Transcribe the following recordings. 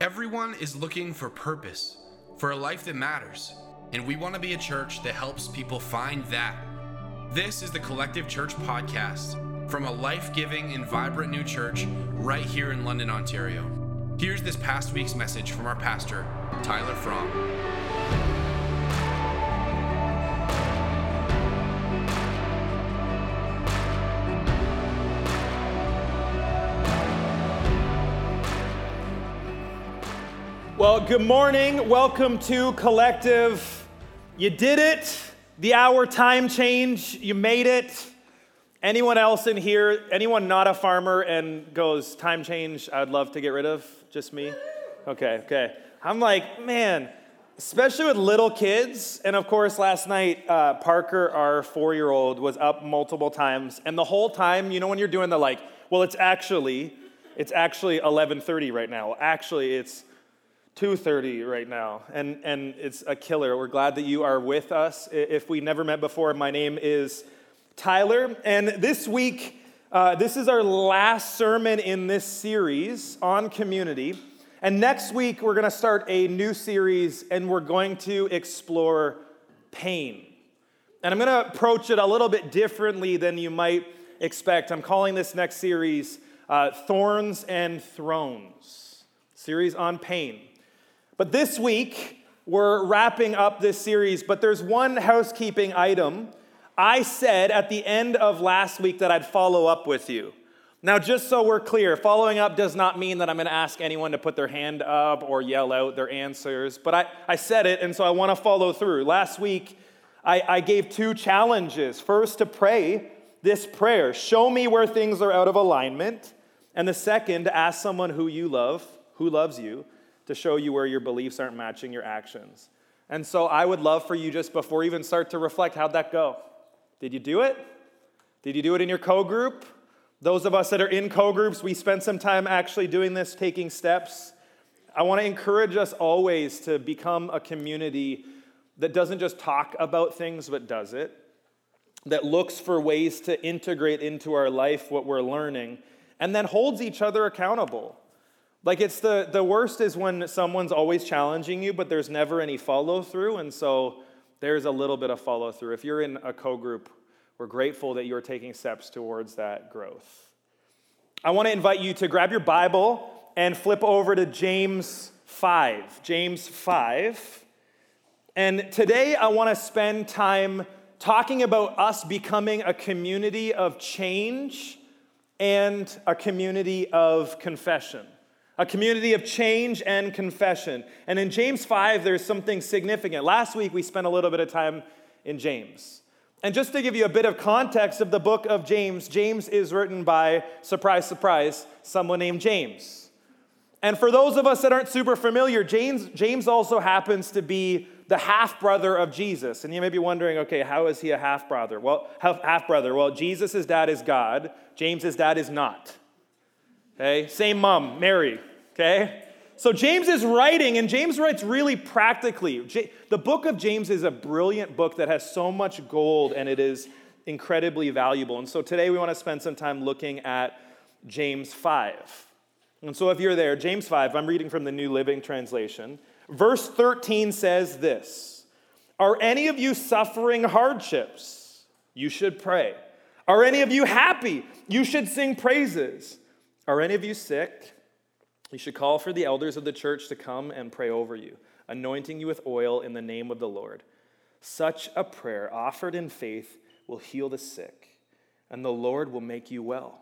Everyone is looking for purpose, for a life that matters, and we want to be a church that helps people find that. This is the Collective Church Podcast from a life giving and vibrant new church right here in London, Ontario. Here's this past week's message from our pastor, Tyler Fromm. Well, good morning. Welcome to Collective. You did it. The hour time change. You made it. Anyone else in here, anyone not a farmer and goes, time change, I'd love to get rid of? Just me? Okay, okay. I'm like, man, especially with little kids. And of course, last night, uh, Parker, our four year old, was up multiple times. And the whole time, you know, when you're doing the like, well, it's actually, it's actually 11:30 right now. Actually, it's 2.30 right now and, and it's a killer. We're glad that you are with us. If we never met before my name is tyler and this week uh, this is our last sermon in this series on community and next week we're going to start a new series and we're going to explore pain. And i'm going to approach it a little bit differently than you might expect. I'm calling this next series uh, thorns and thrones series on pain but this week, we're wrapping up this series, but there's one housekeeping item. I said at the end of last week that I'd follow up with you. Now, just so we're clear, following up does not mean that I'm going to ask anyone to put their hand up or yell out their answers, but I, I said it, and so I want to follow through. Last week, I, I gave two challenges. First, to pray this prayer show me where things are out of alignment. And the second, ask someone who you love, who loves you, to show you where your beliefs aren't matching your actions. And so I would love for you just before even start to reflect, how'd that go? Did you do it? Did you do it in your co group? Those of us that are in co groups, we spend some time actually doing this, taking steps. I want to encourage us always to become a community that doesn't just talk about things, but does it, that looks for ways to integrate into our life what we're learning, and then holds each other accountable. Like it's the, the worst is when someone's always challenging you, but there's never any follow through. And so there's a little bit of follow through. If you're in a co group, we're grateful that you're taking steps towards that growth. I want to invite you to grab your Bible and flip over to James 5. James 5. And today I want to spend time talking about us becoming a community of change and a community of confession a community of change and confession. And in James 5, there's something significant. Last week, we spent a little bit of time in James. And just to give you a bit of context of the book of James, James is written by, surprise, surprise, someone named James. And for those of us that aren't super familiar, James, James also happens to be the half brother of Jesus. And you may be wondering, okay, how is he a half brother? Well, half brother. Well, Jesus' dad is God, James's dad is not. Okay, same mom, Mary okay? So James is writing, and James writes really practically. The book of James is a brilliant book that has so much gold, and it is incredibly valuable. And so today we want to spend some time looking at James 5. And so if you're there, James 5, I'm reading from the New Living Translation. Verse 13 says this Are any of you suffering hardships? You should pray. Are any of you happy? You should sing praises. Are any of you sick? You should call for the elders of the church to come and pray over you, anointing you with oil in the name of the Lord. Such a prayer offered in faith will heal the sick, and the Lord will make you well.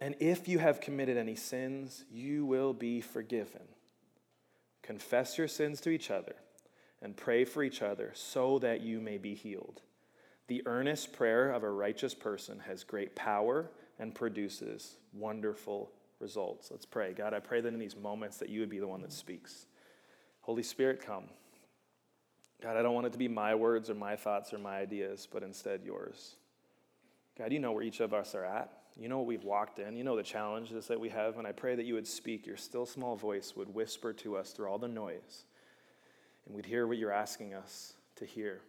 And if you have committed any sins, you will be forgiven. Confess your sins to each other and pray for each other so that you may be healed. The earnest prayer of a righteous person has great power and produces wonderful results. Let's pray. God, I pray that in these moments that you would be the one that speaks. Holy Spirit, come. God, I don't want it to be my words or my thoughts or my ideas, but instead yours. God, you know where each of us are at. You know what we've walked in. You know the challenges that we have. And I pray that you would speak. Your still small voice would whisper to us through all the noise. And we'd hear what you're asking us to hear.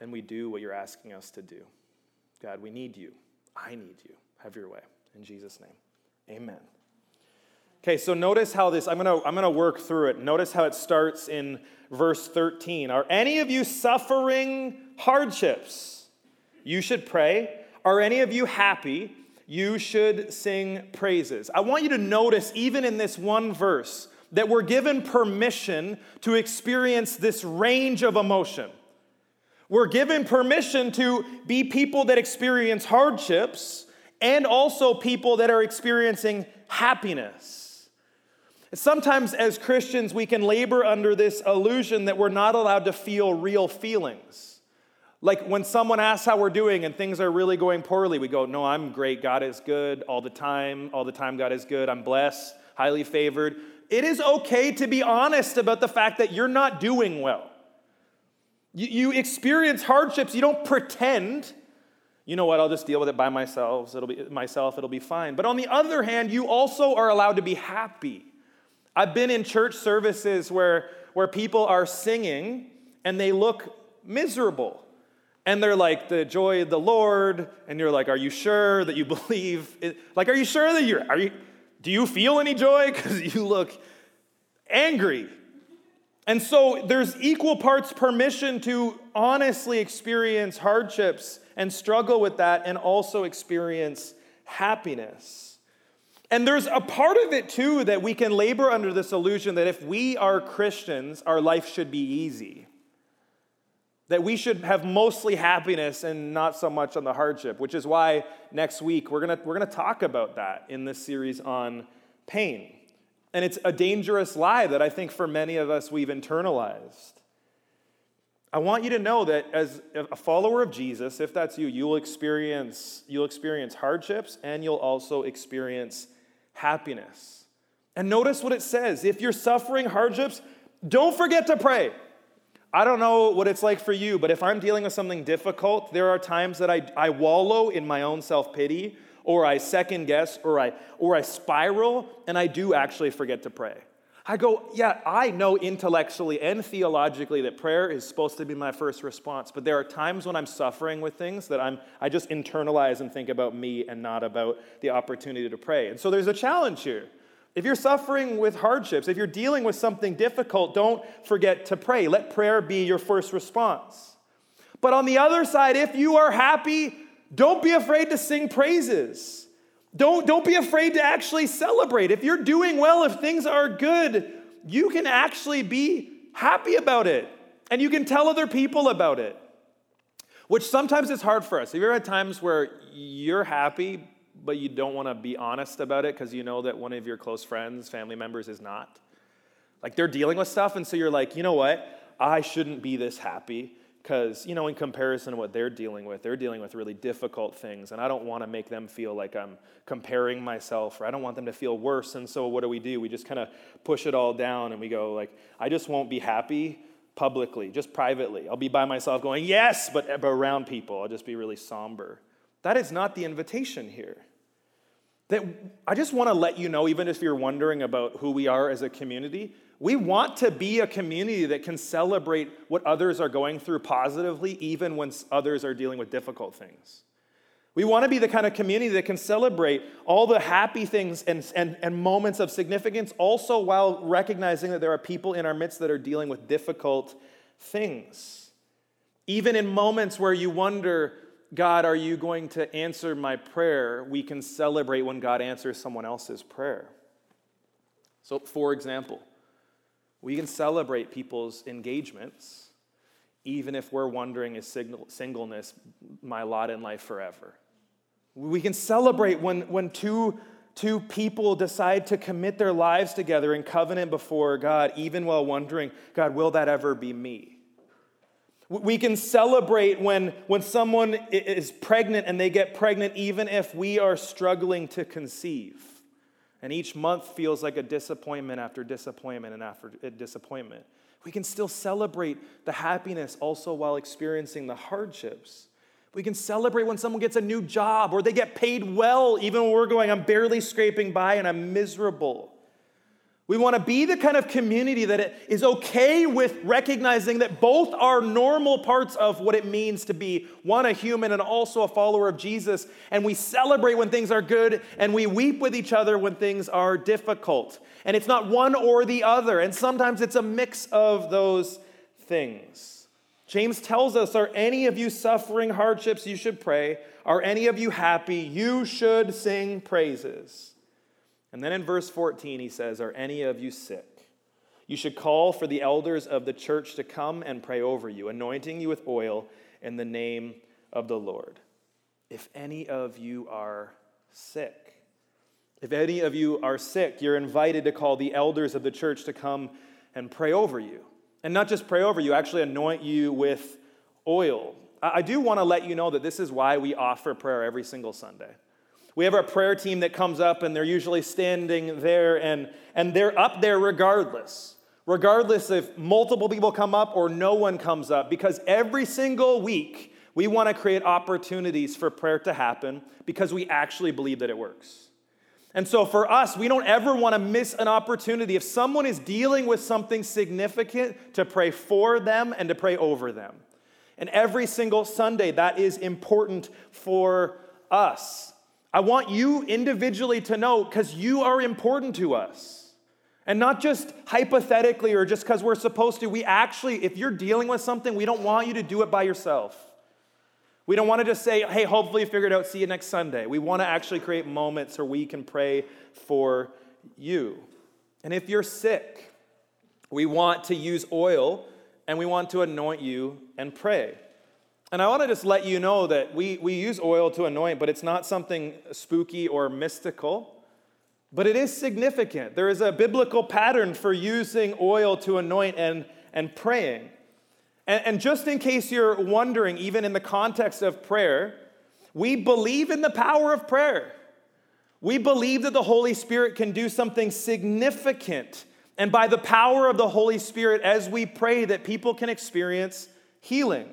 And we do what you're asking us to do. God, we need you. I need you. Have your way. In Jesus' name, amen. Okay, so notice how this, I'm gonna, I'm gonna work through it. Notice how it starts in verse 13. Are any of you suffering hardships? You should pray. Are any of you happy? You should sing praises. I want you to notice, even in this one verse, that we're given permission to experience this range of emotion. We're given permission to be people that experience hardships and also people that are experiencing happiness. Sometimes, as Christians, we can labor under this illusion that we're not allowed to feel real feelings. Like when someone asks how we're doing and things are really going poorly, we go, No, I'm great. God is good all the time. All the time, God is good. I'm blessed, highly favored. It is okay to be honest about the fact that you're not doing well. You, you experience hardships, you don't pretend you know what, I'll just deal with it by myself. It'll be myself, it'll be fine. But on the other hand, you also are allowed to be happy. I've been in church services where, where people are singing and they look miserable. And they're like, the joy of the Lord. And you're like, are you sure that you believe? It? Like, are you sure that you're, are you, do you feel any joy? Because you look angry. And so there's equal parts permission to honestly experience hardships and struggle with that and also experience happiness. And there's a part of it too that we can labor under this illusion that if we are Christians, our life should be easy. That we should have mostly happiness and not so much on the hardship, which is why next week we're gonna, we're gonna talk about that in this series on pain. And it's a dangerous lie that I think for many of us we've internalized. I want you to know that as a follower of Jesus, if that's you, you'll experience, you'll experience hardships and you'll also experience happiness. And notice what it says if you're suffering hardships, don't forget to pray. I don't know what it's like for you, but if I'm dealing with something difficult, there are times that I, I wallow in my own self pity, or I second guess, or I, or I spiral, and I do actually forget to pray. I go, yeah, I know intellectually and theologically that prayer is supposed to be my first response, but there are times when I'm suffering with things that I'm, I just internalize and think about me and not about the opportunity to pray. And so there's a challenge here. If you're suffering with hardships, if you're dealing with something difficult, don't forget to pray. Let prayer be your first response. But on the other side, if you are happy, don't be afraid to sing praises. Don't, don't be afraid to actually celebrate. If you're doing well, if things are good, you can actually be happy about it. And you can tell other people about it, which sometimes is hard for us. Have you ever had times where you're happy, but you don't want to be honest about it because you know that one of your close friends, family members is not? Like they're dealing with stuff, and so you're like, you know what? I shouldn't be this happy because, you know, in comparison to what they're dealing with, they're dealing with really difficult things, and I don't want to make them feel like I'm comparing myself, or I don't want them to feel worse. And so, what do we do? We just kind of push it all down and we go, like, I just won't be happy publicly, just privately. I'll be by myself going, yes, but eh, around people, I'll just be really somber. That is not the invitation here. That I just want to let you know, even if you're wondering about who we are as a community, we want to be a community that can celebrate what others are going through positively, even when others are dealing with difficult things. We want to be the kind of community that can celebrate all the happy things and, and, and moments of significance, also while recognizing that there are people in our midst that are dealing with difficult things. Even in moments where you wonder, God, are you going to answer my prayer? We can celebrate when God answers someone else's prayer. So, for example, we can celebrate people's engagements, even if we're wondering is singleness my lot in life forever? We can celebrate when, when two, two people decide to commit their lives together in covenant before God, even while wondering, God, will that ever be me? We can celebrate when, when someone is pregnant and they get pregnant, even if we are struggling to conceive. And each month feels like a disappointment after disappointment and after disappointment. We can still celebrate the happiness also while experiencing the hardships. We can celebrate when someone gets a new job or they get paid well, even when we're going, I'm barely scraping by and I'm miserable. We want to be the kind of community that is okay with recognizing that both are normal parts of what it means to be one, a human, and also a follower of Jesus. And we celebrate when things are good, and we weep with each other when things are difficult. And it's not one or the other, and sometimes it's a mix of those things. James tells us Are any of you suffering hardships? You should pray. Are any of you happy? You should sing praises. And then in verse 14, he says, Are any of you sick? You should call for the elders of the church to come and pray over you, anointing you with oil in the name of the Lord. If any of you are sick, if any of you are sick, you're invited to call the elders of the church to come and pray over you. And not just pray over you, actually anoint you with oil. I do want to let you know that this is why we offer prayer every single Sunday. We have our prayer team that comes up, and they're usually standing there, and, and they're up there regardless. Regardless if multiple people come up or no one comes up, because every single week we want to create opportunities for prayer to happen because we actually believe that it works. And so for us, we don't ever want to miss an opportunity. If someone is dealing with something significant, to pray for them and to pray over them. And every single Sunday, that is important for us. I want you individually to know because you are important to us. And not just hypothetically or just because we're supposed to. We actually, if you're dealing with something, we don't want you to do it by yourself. We don't want to just say, hey, hopefully you figured it out, see you next Sunday. We want to actually create moments where we can pray for you. And if you're sick, we want to use oil and we want to anoint you and pray. And I want to just let you know that we, we use oil to anoint, but it's not something spooky or mystical, but it is significant. There is a biblical pattern for using oil to anoint and, and praying. And, and just in case you're wondering, even in the context of prayer, we believe in the power of prayer. We believe that the Holy Spirit can do something significant. And by the power of the Holy Spirit, as we pray, that people can experience healing.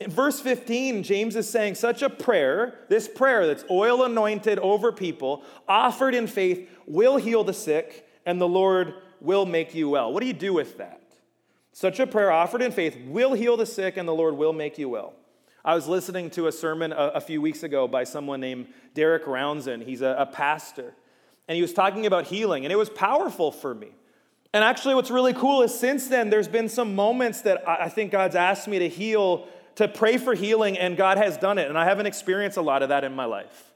In verse 15, James is saying such a prayer, this prayer that's oil anointed over people, offered in faith, will heal the sick, and the Lord will make you well. What do you do with that? Such a prayer offered in faith will heal the sick, and the Lord will make you well. I was listening to a sermon a, a few weeks ago by someone named Derek Rounzen. He's a, a pastor, and he was talking about healing, and it was powerful for me. And actually, what's really cool is since then, there's been some moments that I think God's asked me to heal to pray for healing, and God has done it. And I haven't experienced a lot of that in my life.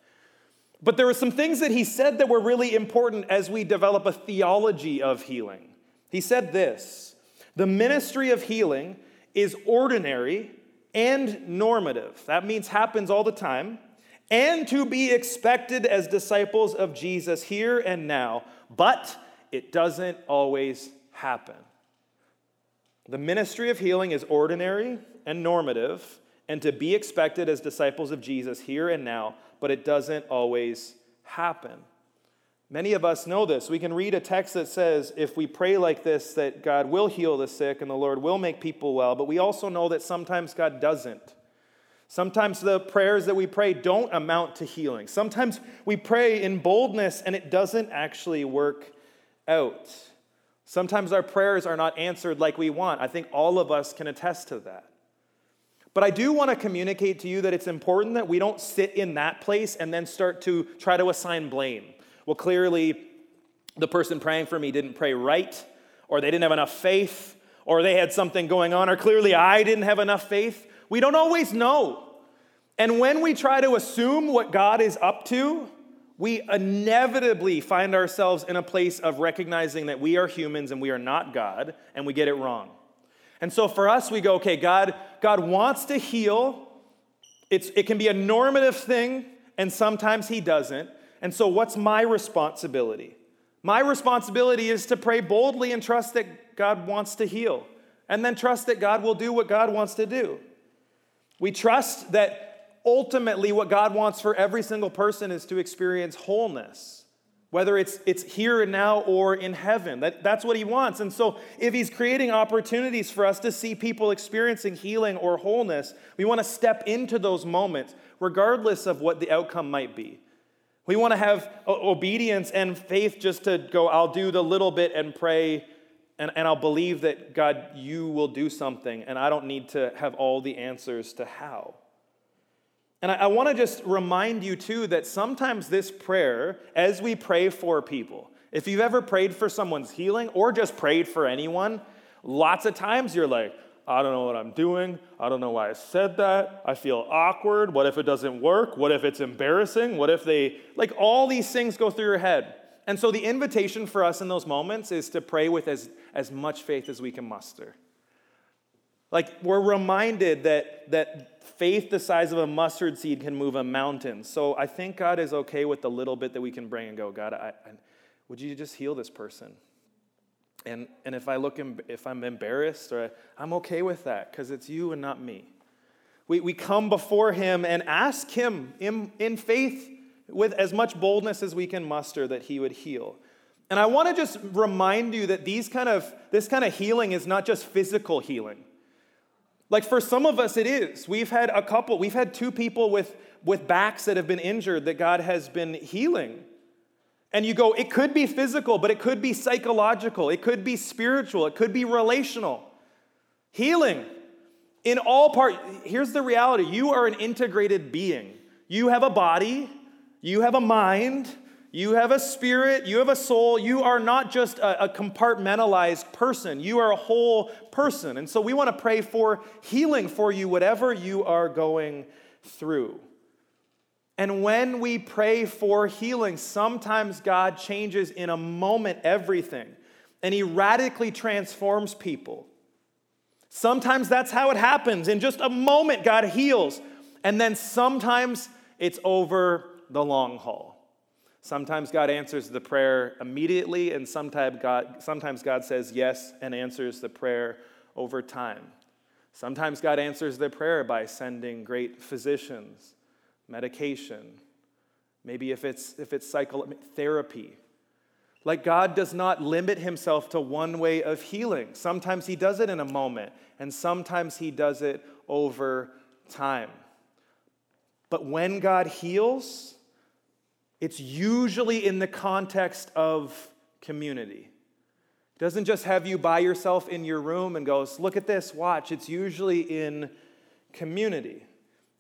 But there were some things that he said that were really important as we develop a theology of healing. He said this The ministry of healing is ordinary and normative. That means happens all the time, and to be expected as disciples of Jesus here and now, but it doesn't always happen. The ministry of healing is ordinary and normative and to be expected as disciples of Jesus here and now, but it doesn't always happen. Many of us know this. We can read a text that says, if we pray like this, that God will heal the sick and the Lord will make people well, but we also know that sometimes God doesn't. Sometimes the prayers that we pray don't amount to healing. Sometimes we pray in boldness and it doesn't actually work out. Sometimes our prayers are not answered like we want. I think all of us can attest to that. But I do want to communicate to you that it's important that we don't sit in that place and then start to try to assign blame. Well, clearly, the person praying for me didn't pray right, or they didn't have enough faith, or they had something going on, or clearly I didn't have enough faith. We don't always know. And when we try to assume what God is up to, we inevitably find ourselves in a place of recognizing that we are humans and we are not God, and we get it wrong. And so for us, we go, okay, God, God wants to heal. It's, it can be a normative thing, and sometimes He doesn't. And so, what's my responsibility? My responsibility is to pray boldly and trust that God wants to heal, and then trust that God will do what God wants to do. We trust that ultimately what God wants for every single person is to experience wholeness whether it's, it's here and now or in heaven. That, that's what he wants. And so, if he's creating opportunities for us to see people experiencing healing or wholeness, we want to step into those moments, regardless of what the outcome might be. We want to have uh, obedience and faith just to go, I'll do the little bit and pray, and, and I'll believe that God, you will do something, and I don't need to have all the answers to how. And I, I want to just remind you, too, that sometimes this prayer, as we pray for people, if you've ever prayed for someone's healing or just prayed for anyone, lots of times you're like, I don't know what I'm doing. I don't know why I said that. I feel awkward. What if it doesn't work? What if it's embarrassing? What if they, like, all these things go through your head. And so the invitation for us in those moments is to pray with as, as much faith as we can muster. Like, we're reminded that, that faith the size of a mustard seed can move a mountain. So I think God is okay with the little bit that we can bring and go, God, I, I, would you just heal this person? And, and if I look, if I'm embarrassed, or I, I'm okay with that because it's you and not me. We, we come before him and ask him in, in faith with as much boldness as we can muster that he would heal. And I want to just remind you that these kind of, this kind of healing is not just physical healing. Like for some of us, it is. We've had a couple, we've had two people with, with backs that have been injured that God has been healing. And you go, it could be physical, but it could be psychological, it could be spiritual, it could be relational. Healing in all part. Here's the reality you are an integrated being. You have a body, you have a mind, you have a spirit, you have a soul. You are not just a, a compartmentalized person, you are a whole person. And so we want to pray for healing for you, whatever you are going through. And when we pray for healing, sometimes God changes in a moment everything and He radically transforms people. Sometimes that's how it happens. In just a moment, God heals. And then sometimes it's over the long haul. Sometimes God answers the prayer immediately, and sometimes God, sometimes God says yes and answers the prayer over time. Sometimes God answers the prayer by sending great physicians medication, maybe if it's if it's psychotherapy. Like God does not limit himself to one way of healing. Sometimes he does it in a moment, and sometimes he does it over time. But when God heals, it's usually in the context of community. He doesn't just have you by yourself in your room and goes, look at this, watch. It's usually in community.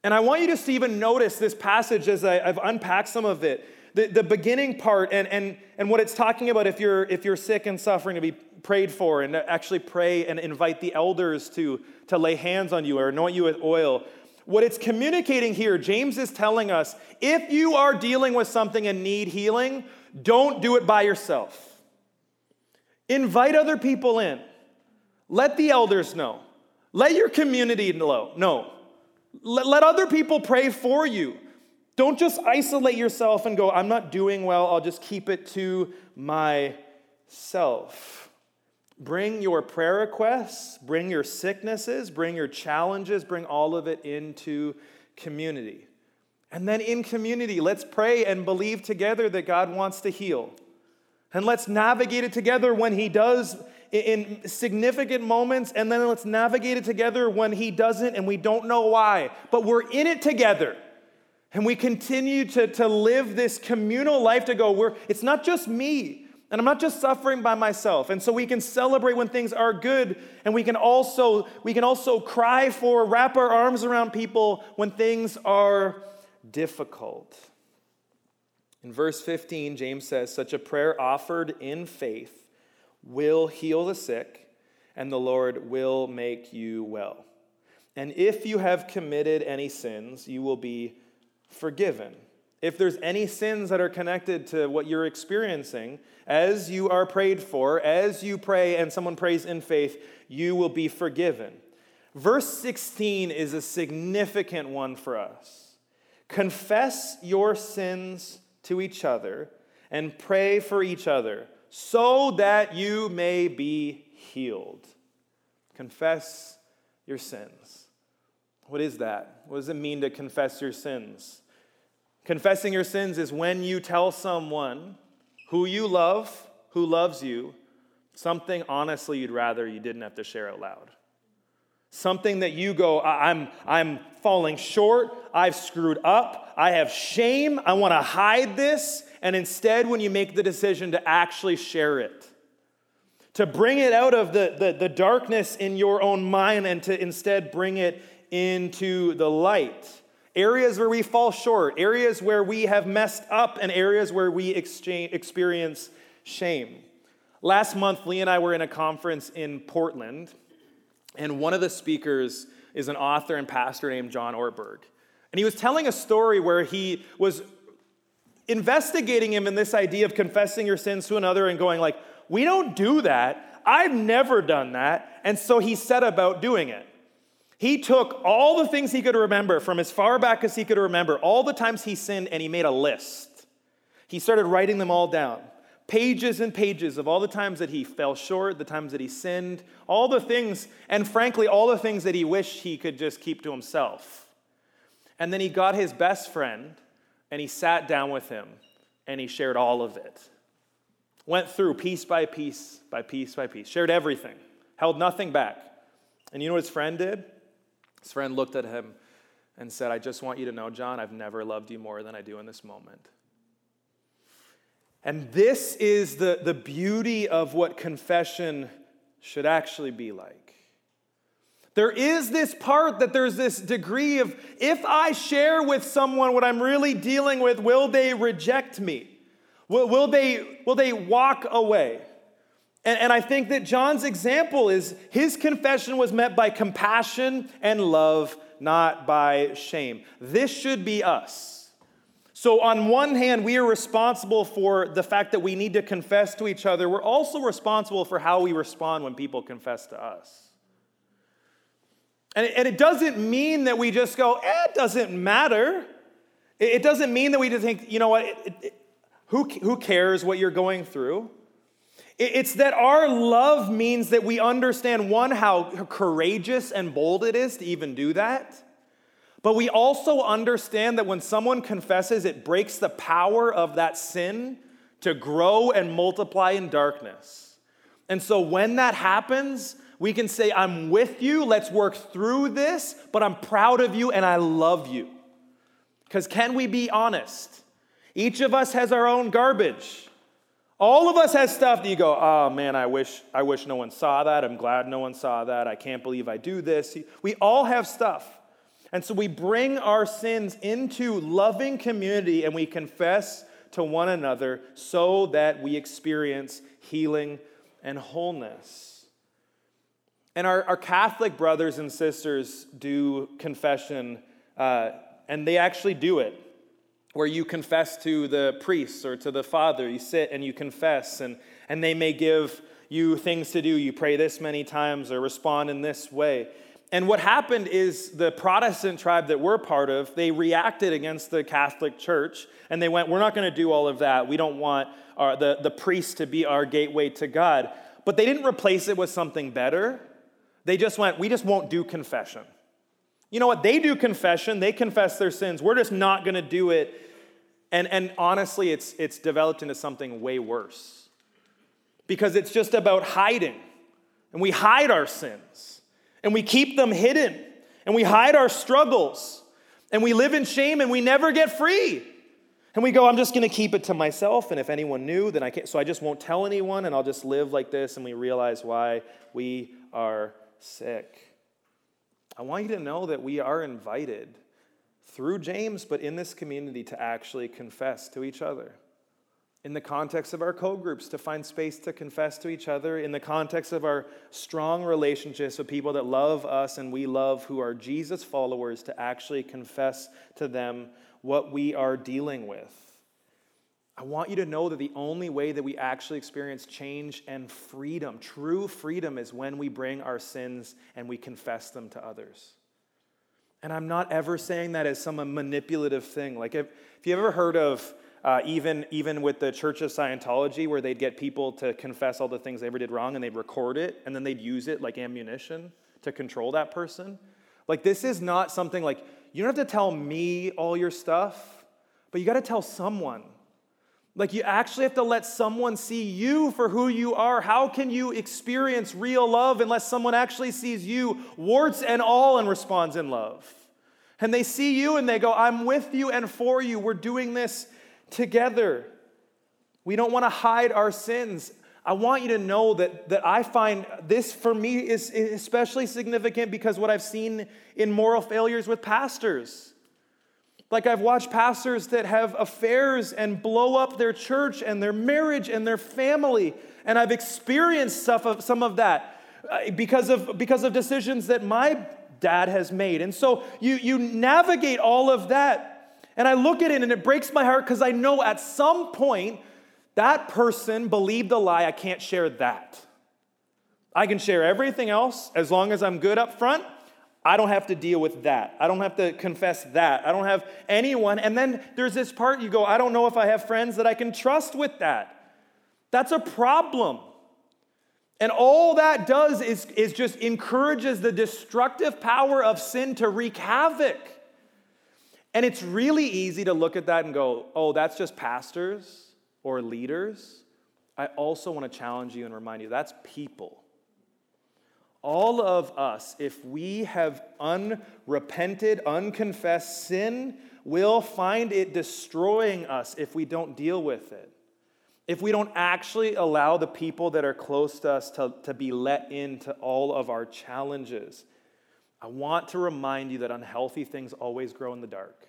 And I want you just to even notice this passage as I, have unpacked some of it. The, the beginning part and, and, and what it's talking about if you're, if you're sick and suffering to be prayed for and actually pray and invite the elders to, to lay hands on you or anoint you with oil. What it's communicating here, James is telling us if you are dealing with something and need healing, don't do it by yourself. Invite other people in. Let the elders know. Let your community know. No. Let, let other people pray for you. Don't just isolate yourself and go, I'm not doing well, I'll just keep it to myself. Bring your prayer requests, bring your sicknesses, bring your challenges, bring all of it into community. And then in community, let's pray and believe together that God wants to heal. And let's navigate it together when He does in significant moments, and then let's navigate it together when He doesn't and we don't know why. But we're in it together. And we continue to, to live this communal life to go, we're, it's not just me, and I'm not just suffering by myself. And so we can celebrate when things are good, and we can also, we can also cry for, wrap our arms around people when things are difficult. In verse 15, James says, Such a prayer offered in faith will heal the sick, and the Lord will make you well. And if you have committed any sins, you will be forgiven. If there's any sins that are connected to what you're experiencing, as you are prayed for, as you pray and someone prays in faith, you will be forgiven. Verse 16 is a significant one for us. Confess your sins to each other and pray for each other so that you may be healed. Confess your sins. What is that? What does it mean to confess your sins? Confessing your sins is when you tell someone who you love, who loves you, something honestly you'd rather you didn't have to share out loud. Something that you go, I'm, I'm falling short, I've screwed up, I have shame, I want to hide this. And instead, when you make the decision to actually share it, to bring it out of the, the, the darkness in your own mind and to instead bring it into the light. Areas where we fall short, areas where we have messed up, and areas where we exchange, experience shame. Last month, Lee and I were in a conference in Portland, and one of the speakers is an author and pastor named John Ortberg. And he was telling a story where he was investigating him in this idea of confessing your sins to another and going like, "We don't do that. I've never done that." And so he set about doing it. He took all the things he could remember from as far back as he could remember, all the times he sinned, and he made a list. He started writing them all down. Pages and pages of all the times that he fell short, the times that he sinned, all the things, and frankly, all the things that he wished he could just keep to himself. And then he got his best friend and he sat down with him and he shared all of it. Went through piece by piece by piece by piece, shared everything, held nothing back. And you know what his friend did? His friend looked at him and said, I just want you to know, John, I've never loved you more than I do in this moment. And this is the, the beauty of what confession should actually be like. There is this part that there's this degree of if I share with someone what I'm really dealing with, will they reject me? Will, will, they, will they walk away? And, and I think that John's example is his confession was met by compassion and love, not by shame. This should be us. So, on one hand, we are responsible for the fact that we need to confess to each other. We're also responsible for how we respond when people confess to us. And it, and it doesn't mean that we just go, eh, it doesn't matter. It, it doesn't mean that we just think, you know what, it, who, who cares what you're going through? It's that our love means that we understand one, how courageous and bold it is to even do that. But we also understand that when someone confesses, it breaks the power of that sin to grow and multiply in darkness. And so when that happens, we can say, I'm with you, let's work through this, but I'm proud of you and I love you. Because can we be honest? Each of us has our own garbage. All of us has stuff that you go, oh man, I wish, I wish no one saw that. I'm glad no one saw that. I can't believe I do this. We all have stuff. And so we bring our sins into loving community and we confess to one another so that we experience healing and wholeness. And our, our Catholic brothers and sisters do confession, uh, and they actually do it where you confess to the priest or to the father. You sit and you confess, and, and they may give you things to do. You pray this many times or respond in this way. And what happened is the Protestant tribe that we're part of, they reacted against the Catholic Church and they went, We're not going to do all of that. We don't want our, the, the priest to be our gateway to God. But they didn't replace it with something better. They just went, We just won't do confession. You know what? They do confession, they confess their sins. We're just not going to do it. And, and honestly, it's, it's developed into something way worse because it's just about hiding. And we hide our sins and we keep them hidden and we hide our struggles and we live in shame and we never get free. And we go, I'm just going to keep it to myself. And if anyone knew, then I can't. So I just won't tell anyone and I'll just live like this. And we realize why we are sick. I want you to know that we are invited through James, but in this community to actually confess to each other. In the context of our co groups, to find space to confess to each other. In the context of our strong relationships with people that love us and we love, who are Jesus followers, to actually confess to them what we are dealing with. I want you to know that the only way that we actually experience change and freedom, true freedom, is when we bring our sins and we confess them to others. And I'm not ever saying that as some manipulative thing. Like, if, if you ever heard of uh, even, even with the Church of Scientology, where they'd get people to confess all the things they ever did wrong and they'd record it and then they'd use it like ammunition to control that person. Like, this is not something like, you don't have to tell me all your stuff, but you got to tell someone. Like, you actually have to let someone see you for who you are. How can you experience real love unless someone actually sees you, warts and all, and responds in love? And they see you and they go, I'm with you and for you. We're doing this together. We don't want to hide our sins. I want you to know that, that I find this for me is especially significant because what I've seen in moral failures with pastors. Like I've watched pastors that have affairs and blow up their church and their marriage and their family. And I've experienced stuff of, some of that uh, because of, because of decisions that my dad has made. And so you, you navigate all of that. And I look at it and it breaks my heart because I know at some point that person believed a lie. I can't share that. I can share everything else as long as I'm good up front. I don't have to deal with that. I don't have to confess that. I don't have anyone. And then there's this part you go, I don't know if I have friends that I can trust with that. That's a problem. And all that does is, is just encourages the destructive power of sin to wreak havoc. And it's really easy to look at that and go, oh, that's just pastors or leaders. I also want to challenge you and remind you that's people all of us, if we have unrepented, unconfessed sin, will find it destroying us if we don't deal with it. If we don't actually allow the people that are close to us to, to be let into all of our challenges. I want to remind you that unhealthy things always grow in the dark.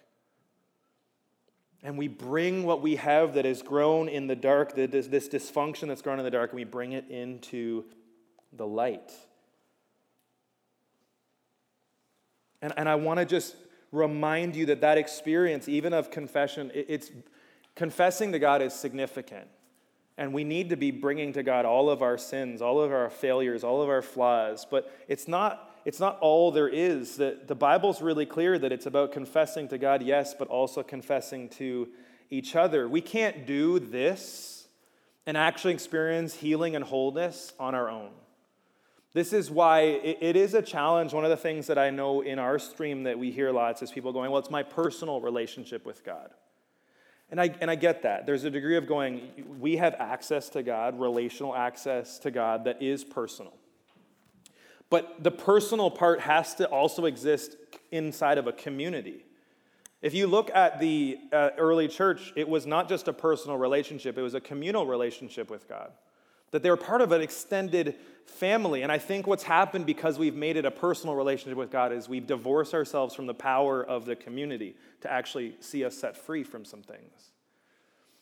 And we bring what we have that has grown in the dark, this, this dysfunction that's grown in the dark, and we bring it into the light. And, and I want to just remind you that that experience, even of confession, it, it's confessing to God is significant. And we need to be bringing to God all of our sins, all of our failures, all of our flaws. But it's not, it's not all there is. The, the Bible's really clear that it's about confessing to God, yes, but also confessing to each other. We can't do this and actually experience healing and wholeness on our own. This is why it is a challenge. One of the things that I know in our stream that we hear lots is people going, Well, it's my personal relationship with God. And I, and I get that. There's a degree of going, we have access to God, relational access to God that is personal. But the personal part has to also exist inside of a community. If you look at the uh, early church, it was not just a personal relationship, it was a communal relationship with God that they're part of an extended family. And I think what's happened because we've made it a personal relationship with God is we've divorced ourselves from the power of the community to actually see us set free from some things.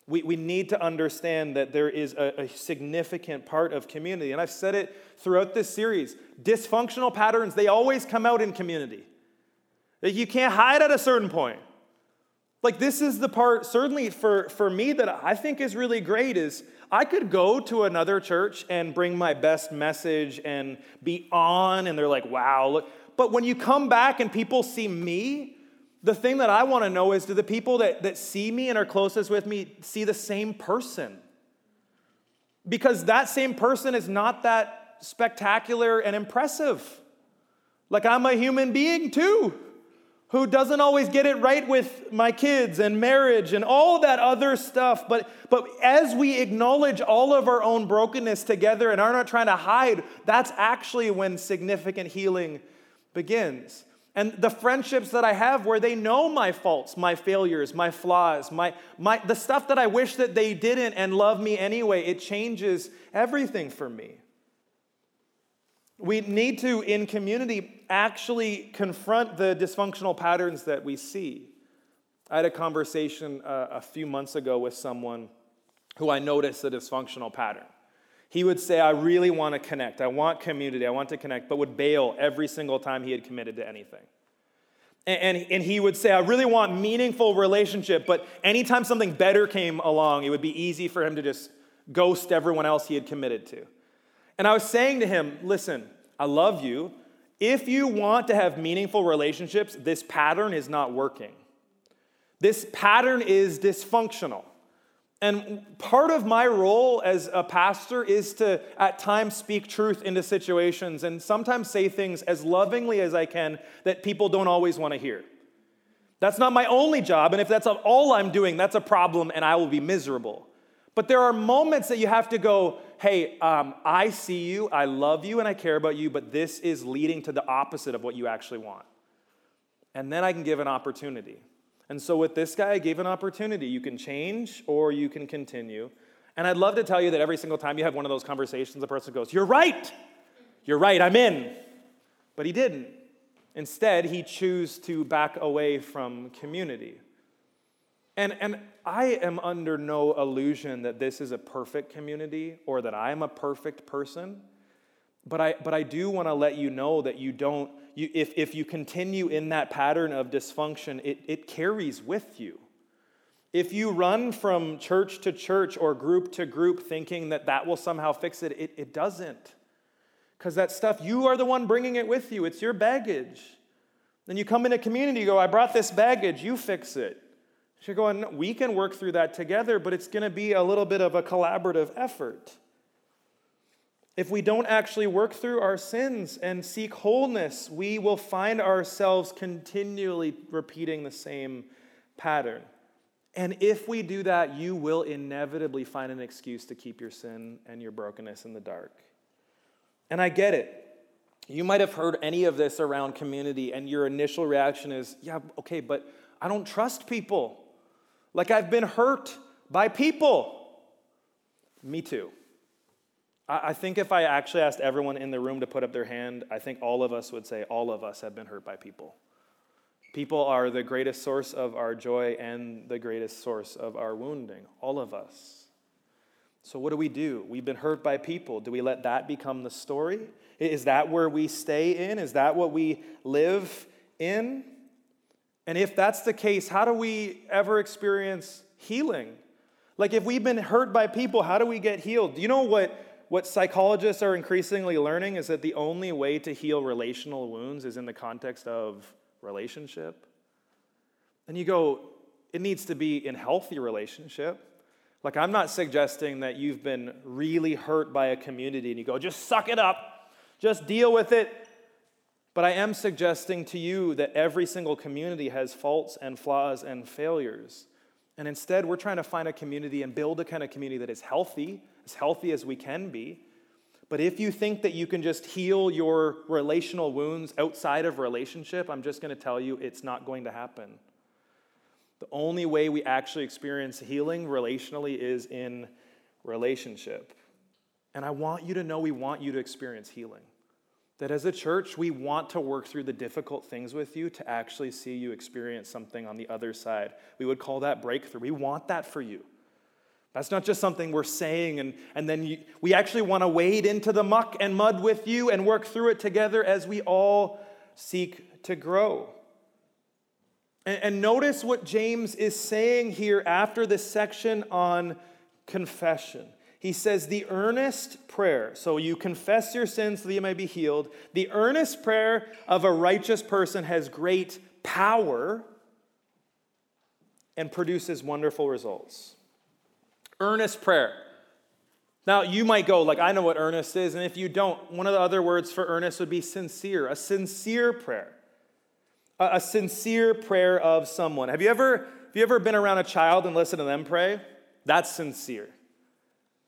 We, we need to understand that there is a, a significant part of community. And I've said it throughout this series dysfunctional patterns, they always come out in community. That you can't hide at a certain point. Like, this is the part, certainly for, for me, that I think is really great is I could go to another church and bring my best message and be on, and they're like, wow. Look. But when you come back and people see me, the thing that I want to know is do the people that, that see me and are closest with me see the same person? Because that same person is not that spectacular and impressive. Like, I'm a human being too who doesn't always get it right with my kids and marriage and all that other stuff. But, but as we acknowledge all of our own brokenness together and are not trying to hide, that's actually when significant healing begins. And the friendships that I have where they know my faults, my failures, my flaws, my, my, the stuff that I wish that they didn't and love me anyway, it changes everything for me. We need to, in community, actually confront the dysfunctional patterns that we see. I had a conversation uh, a few months ago with someone who I noticed a dysfunctional pattern. He would say, I really want to connect. I want community. I want to connect, but would bail every single time he had committed to anything. And, and, and he would say, I really want meaningful relationship, but anytime something better came along, it would be easy for him to just ghost everyone else he had committed to. And I was saying to him, listen, I love you. If you want to have meaningful relationships, this pattern is not working. This pattern is dysfunctional. And part of my role as a pastor is to, at times, speak truth into situations and sometimes say things as lovingly as I can that people don't always want to hear. That's not my only job, and if that's all I'm doing, that's a problem and I will be miserable. But there are moments that you have to go, hey, um, I see you, I love you, and I care about you, but this is leading to the opposite of what you actually want. And then I can give an opportunity. And so with this guy, I gave an opportunity. You can change or you can continue. And I'd love to tell you that every single time you have one of those conversations, the person goes, You're right. You're right. I'm in. But he didn't. Instead, he chose to back away from community. And, and I am under no illusion that this is a perfect community or that I'm a perfect person. But I, but I do want to let you know that you don't, you, if, if you continue in that pattern of dysfunction, it, it carries with you. If you run from church to church or group to group thinking that that will somehow fix it, it, it doesn't. Because that stuff, you are the one bringing it with you, it's your baggage. Then you come in a community, you go, I brought this baggage, you fix it. You're going, we can work through that together, but it's going to be a little bit of a collaborative effort. If we don't actually work through our sins and seek wholeness, we will find ourselves continually repeating the same pattern. And if we do that, you will inevitably find an excuse to keep your sin and your brokenness in the dark. And I get it. You might have heard any of this around community, and your initial reaction is, yeah, okay, but I don't trust people. Like I've been hurt by people. Me too. I think if I actually asked everyone in the room to put up their hand, I think all of us would say all of us have been hurt by people. People are the greatest source of our joy and the greatest source of our wounding, all of us. So, what do we do? We've been hurt by people. Do we let that become the story? Is that where we stay in? Is that what we live in? And if that's the case, how do we ever experience healing? Like, if we've been hurt by people, how do we get healed? Do you know what, what psychologists are increasingly learning is that the only way to heal relational wounds is in the context of relationship. And you go, it needs to be in healthy relationship. Like, I'm not suggesting that you've been really hurt by a community and you go, just suck it up, just deal with it. But I am suggesting to you that every single community has faults and flaws and failures. And instead, we're trying to find a community and build a kind of community that is healthy, as healthy as we can be, but if you think that you can just heal your relational wounds outside of relationship, I'm just going to tell you it's not going to happen. The only way we actually experience healing relationally is in relationship. And I want you to know we want you to experience healing. That as a church, we want to work through the difficult things with you to actually see you experience something on the other side. We would call that breakthrough. We want that for you. That's not just something we're saying, and, and then you, we actually want to wade into the muck and mud with you and work through it together as we all seek to grow. And, and notice what James is saying here after this section on confession. He says, the earnest prayer, so you confess your sins so that you may be healed. The earnest prayer of a righteous person has great power and produces wonderful results. Earnest prayer. Now, you might go, like, I know what earnest is, and if you don't, one of the other words for earnest would be sincere, a sincere prayer. A, a sincere prayer of someone. Have you ever have you ever been around a child and listened to them pray? That's sincere.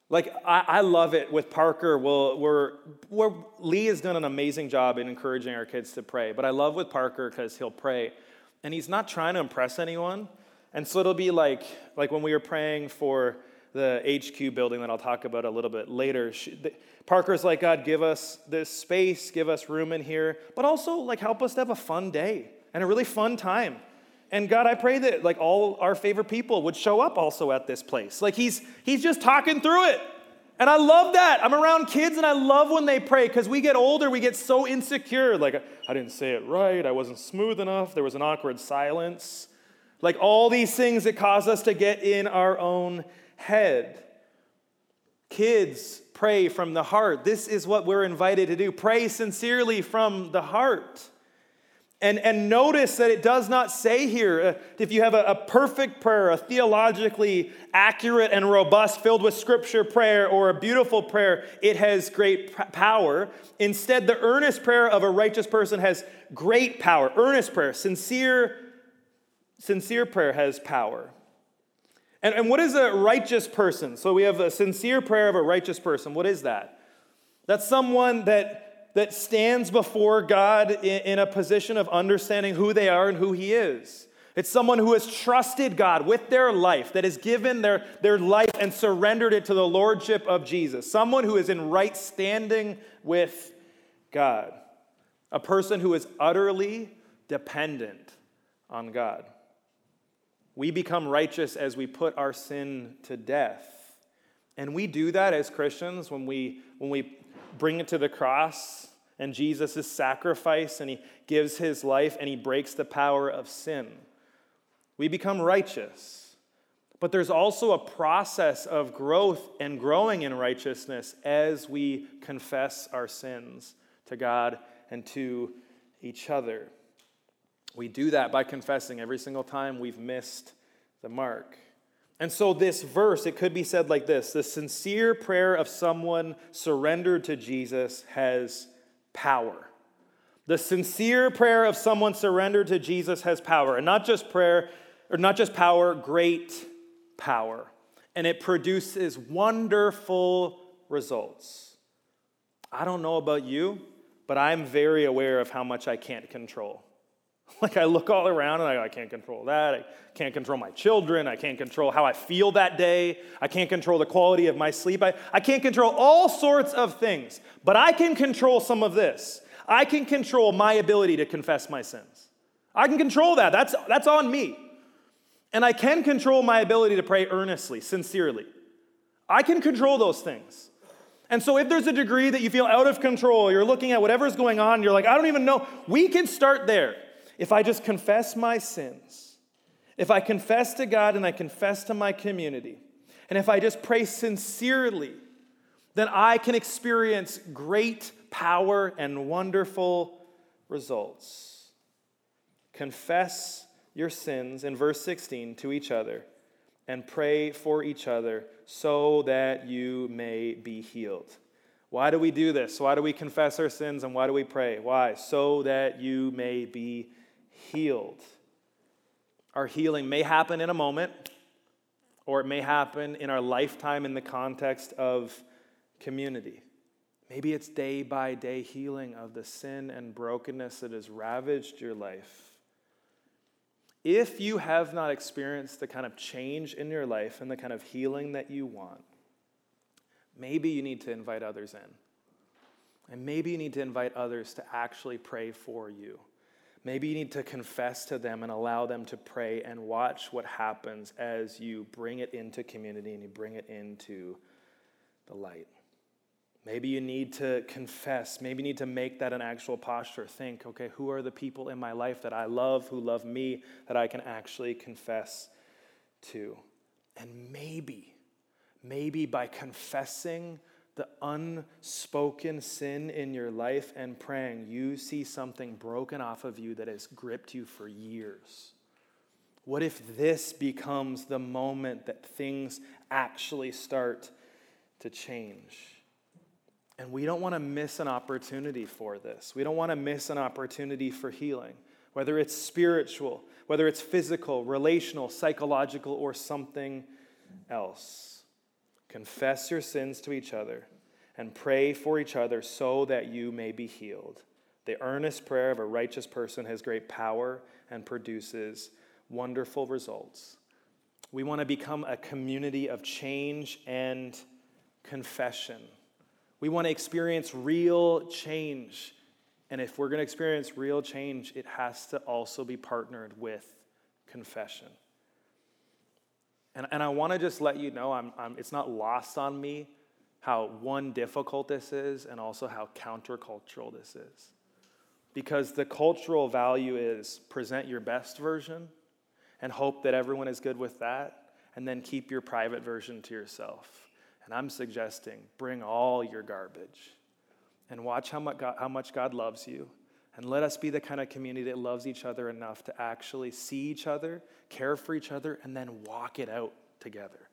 Like, I, I love it with Parker. We'll, we're, we're, Lee has done an amazing job in encouraging our kids to pray, but I love with Parker because he'll pray, and he's not trying to impress anyone. And so it'll be like, like when we were praying for the HQ building that I'll talk about a little bit later. She, the, Parker's like, God, give us this space, give us room in here, but also like help us to have a fun day and a really fun time. And God, I pray that like all our favorite people would show up also at this place. Like he's he's just talking through it. And I love that. I'm around kids and I love when they pray because we get older, we get so insecure. Like, I didn't say it right, I wasn't smooth enough, there was an awkward silence. Like all these things that cause us to get in our own head. Kids, pray from the heart. This is what we're invited to do. Pray sincerely from the heart. And, and notice that it does not say here uh, if you have a, a, perfect prayer, a theologically accurate and robust, filled with scripture prayer, or a beautiful prayer, it has great p- power. Instead, the earnest prayer of a righteous person has great power. Earnest prayer, sincere, sincere prayer has power. And, and what is a righteous person? So we have a sincere prayer of a righteous person. What is that? That's someone that, that stands before God in, a position of understanding who they are and who He is. It's someone who has trusted God with their life, that has given their, their life and surrendered it to the Lordship of Jesus. Someone who is in right standing with God. A person who is utterly dependent on God. We become righteous as we put our sin to death. And we do that as Christians when we, when we bring it to the cross and Jesus' sacrifice and he gives his life and he breaks the power of sin. We become righteous. But there's also a process of growth and growing in righteousness as we confess our sins to God and to each other. We do that by confessing every single time we've missed the mark. And so, this verse, it could be said like this The sincere prayer of someone surrendered to Jesus has power. The sincere prayer of someone surrendered to Jesus has power. And not just prayer, or not just power, great power. And it produces wonderful results. I don't know about you, but I'm very aware of how much I can't control. Like I look all around and I, I can't control that. I can't control my children. I can't control how I feel that day. I can't control the quality of my sleep. I, I can't control all sorts of things. But I can control some of this. I can control my ability to confess my sins. I can control that. That's, that's on me. And I can control my ability to pray earnestly, sincerely. I can control those things. And so, if there's a degree that you feel out of control, you're looking at whatever's going on, you're like, I don't even know, we can start there if I just confess my sins, if I confess to God and I confess to my community, and if I just pray sincerely, then I can experience great power and wonderful results. Confess your sins in verse 16 to each other and pray for each other so that you may be healed. Why do we do this? Why do we confess our sins and why do we pray? Why? So that you may be healed. Our healing may happen in a moment, or it may happen in our lifetime in the context of community. Maybe it's day by day healing of the sin and brokenness that has ravaged your life. If you have not experienced the kind of change in your life and the kind of healing that you want, maybe you need to invite others in. And maybe you need to invite others to actually pray for you. Maybe you need to confess to them and allow them to pray and watch what happens as you bring it into community and you bring it into the light. Maybe you need to confess. Maybe you need to make that an actual posture. Think, okay, who are the people in my life that I love, who love me, that I can actually confess to? And maybe, maybe by confessing the unspoken sin in your life and praying, you see something broken off of you that has gripped you for years. What if this becomes the moment that things actually start to change? And we don't want to miss an opportunity for this. We don't want to miss an opportunity for healing, whether it's spiritual, whether it's physical, relational, psychological, or something else. Confess your sins to each other and pray for each other so that you may be healed. The earnest prayer of a righteous person has great power and produces wonderful results. We want to become a community of change and confession. We want to experience real change. And if we're going to experience real change, it has to also be partnered with confession. And, and I want to just let you know, I'm, I'm, it's not lost on me how one difficult this is and also how countercultural this is. Because the cultural value is present your best version and hope that everyone is good with that, and then keep your private version to yourself. And I'm suggesting bring all your garbage and watch how much God, how much God loves you and let us be the kind of community that loves each other enough to actually see each other, care for each other, and then walk it out together.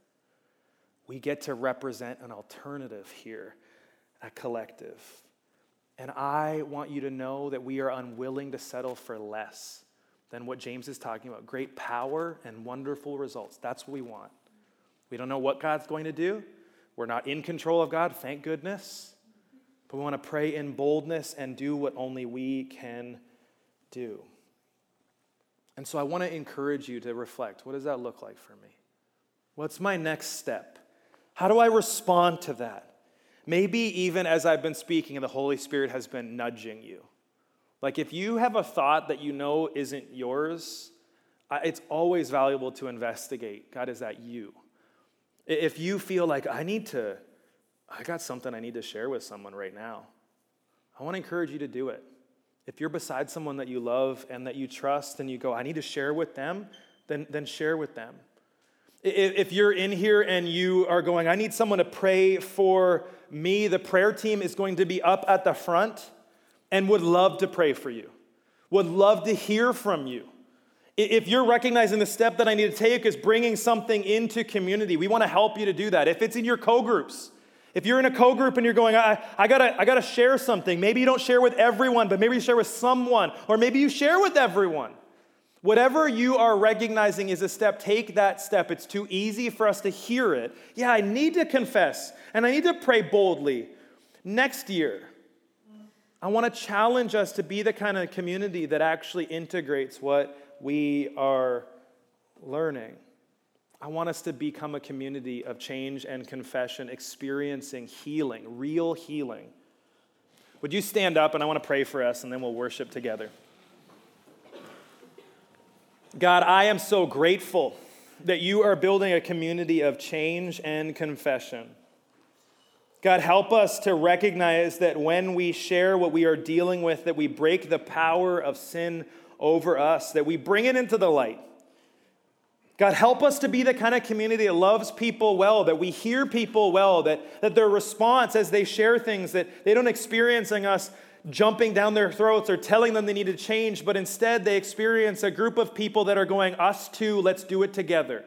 We get to represent an alternative here, a collective. And I want you to know that we are unwilling to settle for less than what James is talking about great power and wonderful results. That's what we want. We don't know what God's going to do. We're not in control of God, thank goodness. But we want to pray in boldness and do what only we can do. And so I want to encourage you to reflect what does that look like for me? What's my next step? How do I respond to that? Maybe even as I've been speaking, the Holy Spirit has been nudging you. Like if you have a thought that you know isn't yours, it's always valuable to investigate God, is that you? If you feel like I need to, I got something I need to share with someone right now, I want to encourage you to do it. If you're beside someone that you love and that you trust and you go, I need to share with them, then, then share with them. If you're in here and you are going, I need someone to pray for me, the prayer team is going to be up at the front and would love to pray for you, would love to hear from you. If you're recognizing the step that I need to take is bringing something into community, we want to help you to do that. If it's in your co groups, if you're in a co group and you're going, I, I, gotta, I gotta share something, maybe you don't share with everyone, but maybe you share with someone, or maybe you share with everyone. Whatever you are recognizing is a step, take that step. It's too easy for us to hear it. Yeah, I need to confess and I need to pray boldly. Next year, I want to challenge us to be the kind of community that actually integrates what we are learning. I want us to become a community of change and confession, experiencing healing, real healing. Would you stand up and I want to pray for us and then we'll worship together. God, I am so grateful that you are building a community of change and confession. God, help us to recognize that when we share what we are dealing with, that we break the power of sin over us, that we bring it into the light. God, help us to be the kind of community that loves people well, that we hear people well, that, that their response as they share things, that they don't experiencing us jumping down their throats or telling them they need to change, but instead they experience a group of people that are going, Us too, let's do it together.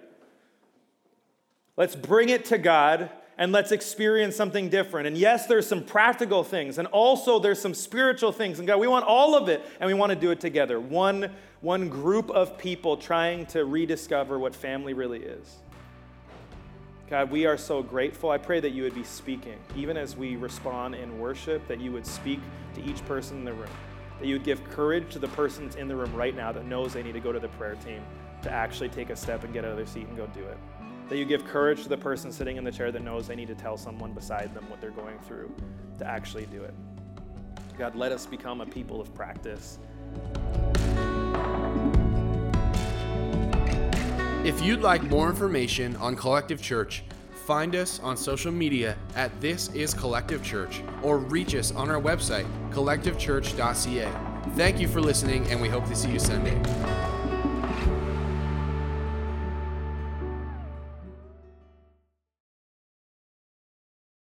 Let's bring it to God and let's experience something different. And yes, there's some practical things, and also there's some spiritual things. And God, we want all of it, and we want to do it together. One, one group of people trying to rediscover what family really is. God, we are so grateful. I pray that you would be speaking, even as we respond in worship, that you would speak to each person in the room, that you would give courage to the persons in the room right now that knows they need to go to the prayer team to actually take a step and get out of their seat and go do it. That you give courage to the person sitting in the chair that knows they need to tell someone beside them what they're going through to actually do it. God, let us become a people of practice. If you'd like more information on Collective Church, find us on social media at This Is Collective Church or reach us on our website, collectivechurch.ca. Thank you for listening, and we hope to see you Sunday.